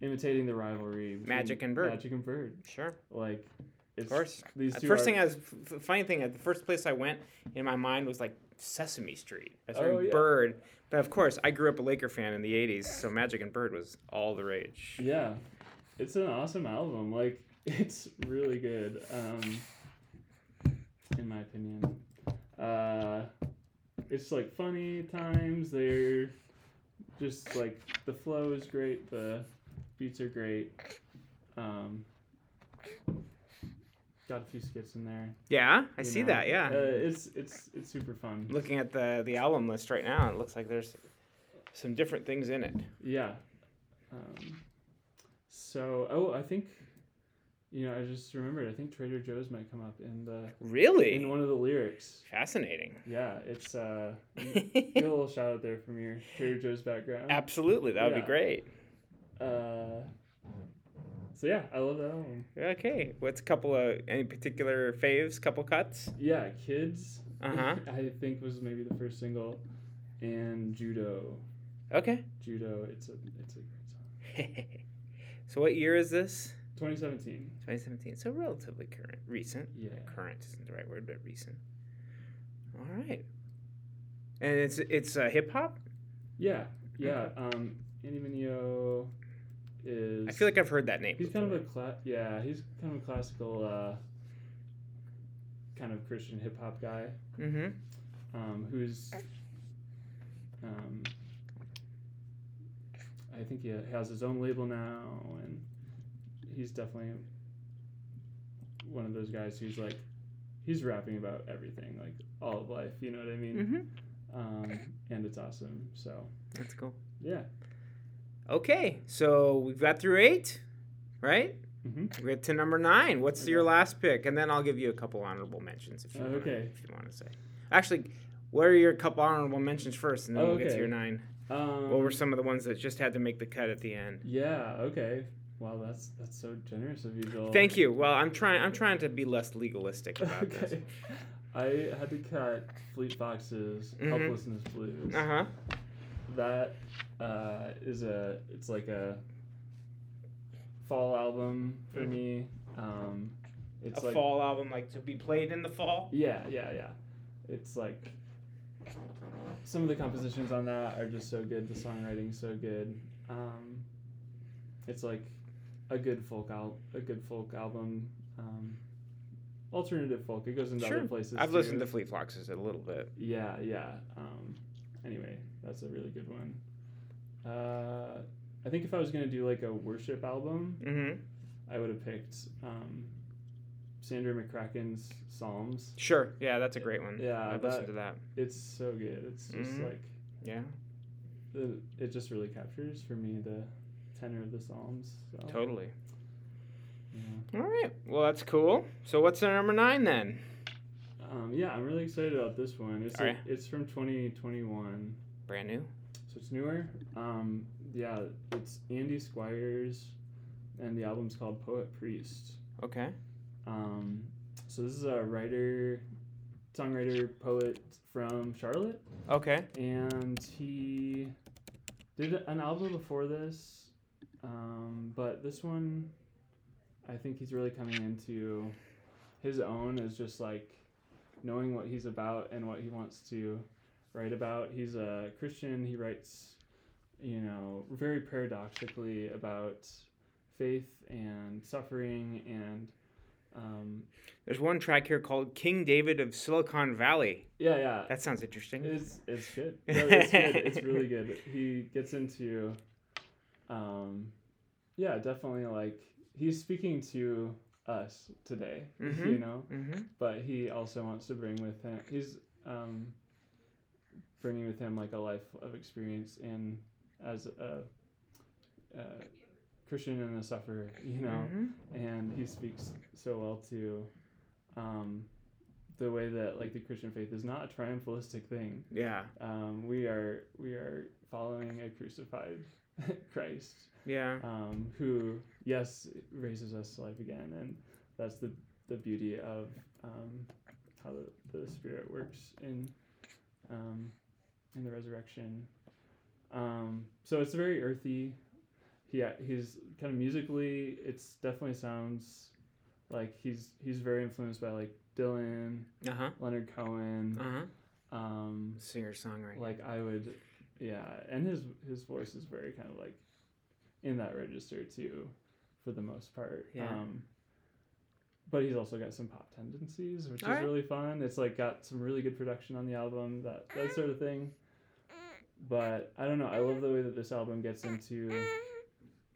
imitating the rivalry Magic and Bird. Magic and Bird. Sure. Like it's course. these two first are- thing I was f- funny thing. The first place I went in my mind was like Sesame Street. I was Oh, yeah. Bird, but of course I grew up a Laker fan in the '80s, so Magic and Bird was all the rage. Yeah, it's an awesome album. Like it's really good, um, in my opinion. Uh, it's like funny times. They're just like the flow is great. The beats are great. Um, got a few skits in there. Yeah, I see know. that. Yeah. uh, it's it's it's super fun. Looking at the the album list right now, it looks like there's some different things in it. Yeah. Um, so, oh, I think, you know, I just remembered. I think Trader Joe's might come up in the Really in one of the lyrics. fascinating. Yeah, it's uh, get a little shout out there from your Trader Joe's background. Absolutely, that would Yeah. be great. Uh, so yeah, I love that album. Okay, what's a couple of any particular faves? Couple cuts? Yeah, Kids. Uh-huh. I think was maybe the first single, and Judo. Okay. Judo. It's a it's a great song. so what year is this? 2017. 2017. So relatively current, recent. Yeah. Current isn't the right word, but recent. All right. And it's it's uh, hip hop. Yeah. Yeah. Um, Andy Mineo is. I feel like I've heard that name. he's kind of a cla- yeah he's kind of a classical uh, kind of Christian hip hop guy. Mhm. um, who's um, I think he has his own label now, and he's definitely one of those guys who's like he's rapping about everything, like all of life. You know what I mean? Mhm. Um, and it's awesome. So That's cool. yeah. Okay, so we've got through eight, right? Mhm. We get to number nine. What's your last pick? And then I'll give you a couple honorable mentions if you want. Okay. If you want to say. Actually, what are your couple honorable mentions first, and then Oh, we'll get to your nine. Um, What were some of the ones that just had to make the cut at the end? Yeah. Okay. Wow, that's that's so generous of you, Joel. Thank you. Well, I'm trying. I'm trying to be less legalistic about this. okay. I had to cut Fleet Foxes' Mhm. Helplessness Blues. Uh huh. That uh, is a it's like a fall album for me. Um, it's A like fall album, like to be played in the fall. yeah, yeah, yeah. It's like some of the compositions on that are just so good. The songwriting's so good. Um, it's like a good folk al- a good folk album. Um, alternative folk. It goes into Sure. other places. I've listened to Fleet Foxes a little bit. Yeah, yeah. Um, anyway, that's a really good one. Uh, I think if I was gonna do like a worship album, Mm-hmm. I would have picked um, Sandra McCracken's Psalms. Sure. Yeah, that's a great one. Yeah, I've that- listened to that. It's so good. It's just Mhm. like Yeah. the, it just really captures for me the tenor of the Psalms. So, Totally. yeah. All right. Well, that's cool. So what's our number nine then? Um, yeah, I'm really excited about this one. It's Are like, ya? it's from 2021. Brand new. So it's newer. Um, yeah, it's Andy Squyres, and the album's called Poet Priest. Okay. Um, so this is a writer, songwriter, poet from Charlotte, Okay. and he did an album before this, um, but this one, I think he's really coming into his own as just like knowing what he's about and what he wants to write about. He's a Christian. He writes, you know, very paradoxically about faith and suffering and um, There's one track here called King David of Silicon Valley. yeah, yeah. That sounds interesting. It's it's good. No, it's good. It's really good. He gets into, um, yeah, definitely like he's speaking to us today, you Mhm. know. mm-hmm. But he also wants to bring with him. He's um, bringing with him like a life of experience in as a, a Christian and a sufferer, you know hmm and he speaks so well to um, the way that like the Christian faith is not a triumphalistic thing. Yeah. Um, we are we are following a crucified Christ Yeah. um, who yes raises us to life again, and that's the the beauty of um, how the, the Spirit works in um, in the resurrection. Um, so it's very earthy. He he's kind of musically. It's definitely sounds like he's he's very influenced by like Dylan, Uh huh. Leonard Cohen. Uh huh. Um, Singer songwriter. like I would, yeah, and his his voice is very kind of like in that register too, for the most part. Yeah. Um, but he's also got some pop tendencies, which is Alright. really fun. It's like got some really good production on the album, that that sort of thing. But I don't know. I love the way that this album gets into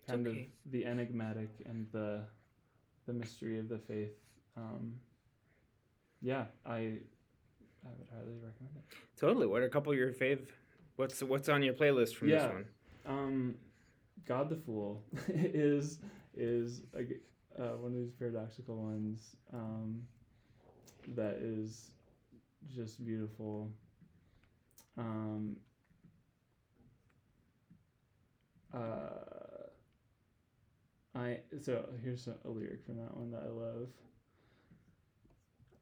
kind okay. of the enigmatic and the the mystery of the faith. Um, yeah, I I would highly recommend it. Totally. What are a couple of your fave? What's what's on your playlist from Yeah. this one? Um, God the Fool is is a g uh, one of these paradoxical ones um, that is just beautiful. Um, uh, I so here's a, a lyric from that one that I love.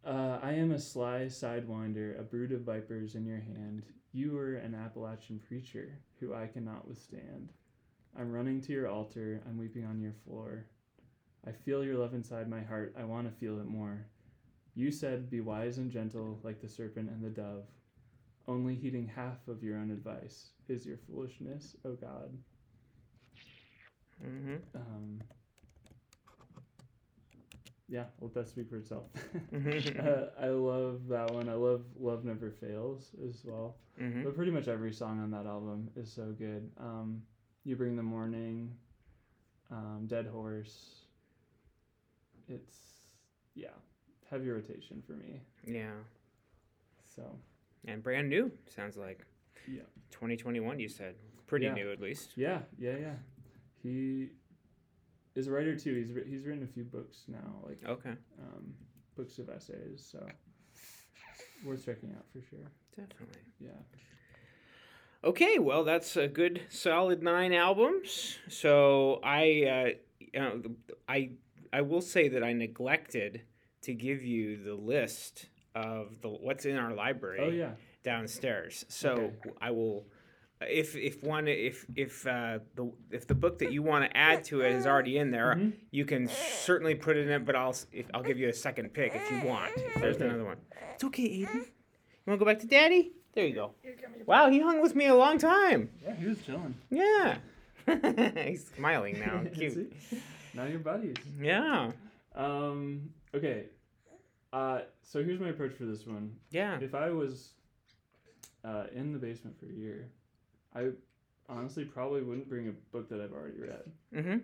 Uh, I am a sly sidewinder, a brood of vipers in your hand. You are an Appalachian preacher who I cannot withstand. I'm running to your altar, I'm weeping on your floor. I feel your love inside my heart, I want to feel it more. You said, Be wise and gentle like the serpent and the dove. Only heeding half of your own advice is your foolishness, O God. Mm-hmm. Um, yeah, let that speak for itself. Mhm. uh, I love that one. I love Love Never Fails as well. mm-hmm. But pretty much every song on that album is so good. Um, you Bring the Morning, um, Dead Horse. It's, yeah, heavy rotation for me. Yeah, So, and brand new sounds like. Yeah. 2021, you said. Pretty Yeah. new, at least. yeah, yeah, yeah. He is a writer too. He's, he's written a few books now, like Okay, um, books of essays. So, worth checking out for sure. definitely. Yeah. Okay, well, that's a good solid nine albums. So I, uh, you know, I, I will say that I neglected to give you the list of the what's in our library Oh, yeah. downstairs. So Okay. I will, if if one if if uh, the if the book that you want to add to it is already in there, Mhm. you can certainly put it in it. But I'll if, I'll give you a second pick if you want. If there's Okay. another one, it's okay, Adian. You want to go back to Daddy? There you go. Wow, he hung with me a long time. Yeah, he was chilling. Yeah. He's smiling now. Cute. See? Now you're buddies. Yeah. Um, okay. Uh, so here's my approach for this one. Yeah. If I was uh, in the basement for a year, I honestly probably wouldn't bring a book that I've already read. Mm-hmm.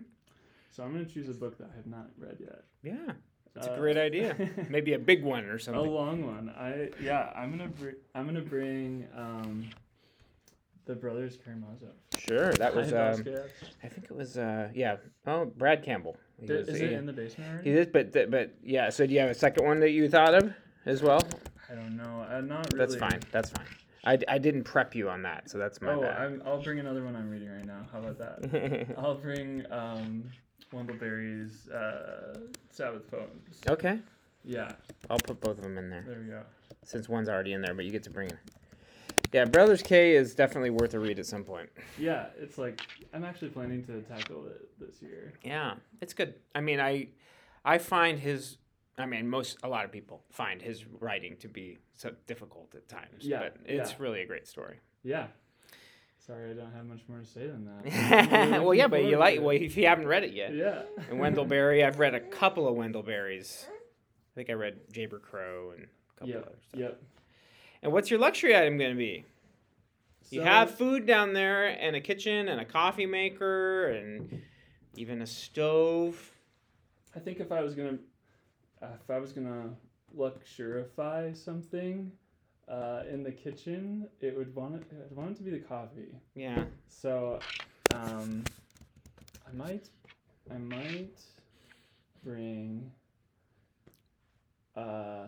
So I'm gonna choose a book that I have not read yet. Yeah. That's Uh, a great idea. Maybe a big one or something. a long one. I yeah. I'm gonna br- I'm gonna bring um, the Brothers Karamazov. Sure. That was. Um, I think it was. Uh, yeah. Oh, Brad Campbell. He was- Is he- it in the basement already? He is, but but yeah. So do you have a second one that you thought of as well? I don't know. Uh, not really. That's fine. That's fine. I, I didn't prep you on that, so that's my Oh, bad. I'm, I'll bring another one I'm reading right now. How about that? I'll bring um, Wendell Berry's uh, Sabbath Poems. okay. Yeah, I'll put both of them in there there we go. since one's already in there, but you get to bring it. Yeah, Brothers K is definitely worth a read at some point. Yeah, it's like I'm actually planning to tackle it this year. Yeah, it's good. I mean, I I find his I mean, most a lot of people find his writing to be so difficult at times. Yeah, but it's yeah. really a great story. Yeah. Sorry, I don't have much more to say than that. Really well, yeah, but you like well, if you haven't read it yet. Yeah. And Wendell Berry, I've read a couple of Wendell Berries. I think I read Jayber Crow and a couple Yep. other stuff. Yep. And what's your luxury item going to be? You have food down there, and a kitchen, and a coffee maker, and even a stove. I think if I was gonna, uh, if I was gonna luxurify something, uh, in the kitchen, it would want it. I'd want it to be the coffee. Yeah. So, um, I might, I might bring. Uh,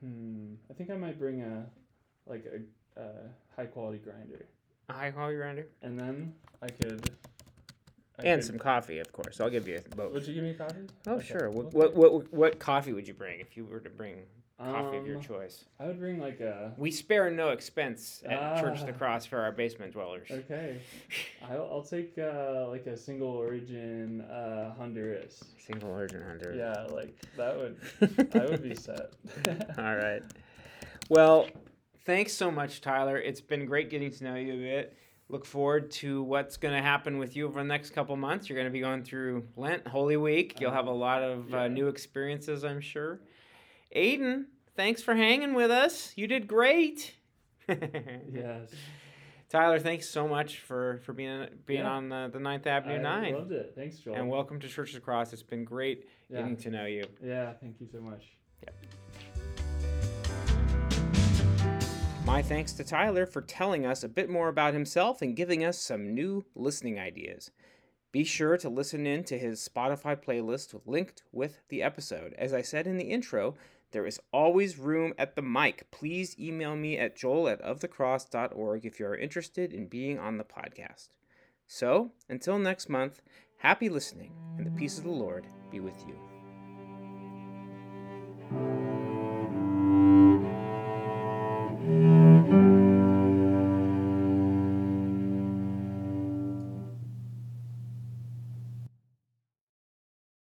hmm. I think I might bring a, like a, a high quality grinder, A high quality grinder. and then I could. And some coffee, of course. I'll give you both. Would you give me coffee? Oh, Okay, sure. What, what, what, what coffee would you bring if you were to bring coffee of your Um, choice? I would bring like a. We spare no expense at Church of the Ah. Cross for our basement dwellers. Okay, I'll, I'll take uh, like a single origin uh, Honduras. Single origin hunter. Yeah, like that would I would be set. All right. Well, thanks so much, Tyler. It's been great getting to know you a bit. Look forward to what's going to happen with you over the next couple months. You're going to be going through Lent, Holy Week. You'll have a lot of uh, new experiences, I'm sure. Adian, thanks for hanging with us. You did great. yes. Tyler, thanks so much for, for being being Yeah. on the, the Ninth Avenue I 9. loved it. Thanks, Joel. And welcome to Church of the Cross. It's been great yeah. getting to know you. yeah, thank you so much. My thanks to Tyler for telling us a bit more about himself and giving us some new listening ideas. Be sure to listen in to his Spotify playlist linked with the episode. As I said in the intro, there is always room at the mic. Please email me at joel at ofthecross.org if you are interested in being on the podcast. So, until next month, happy listening, and the peace of the Lord be with you. you.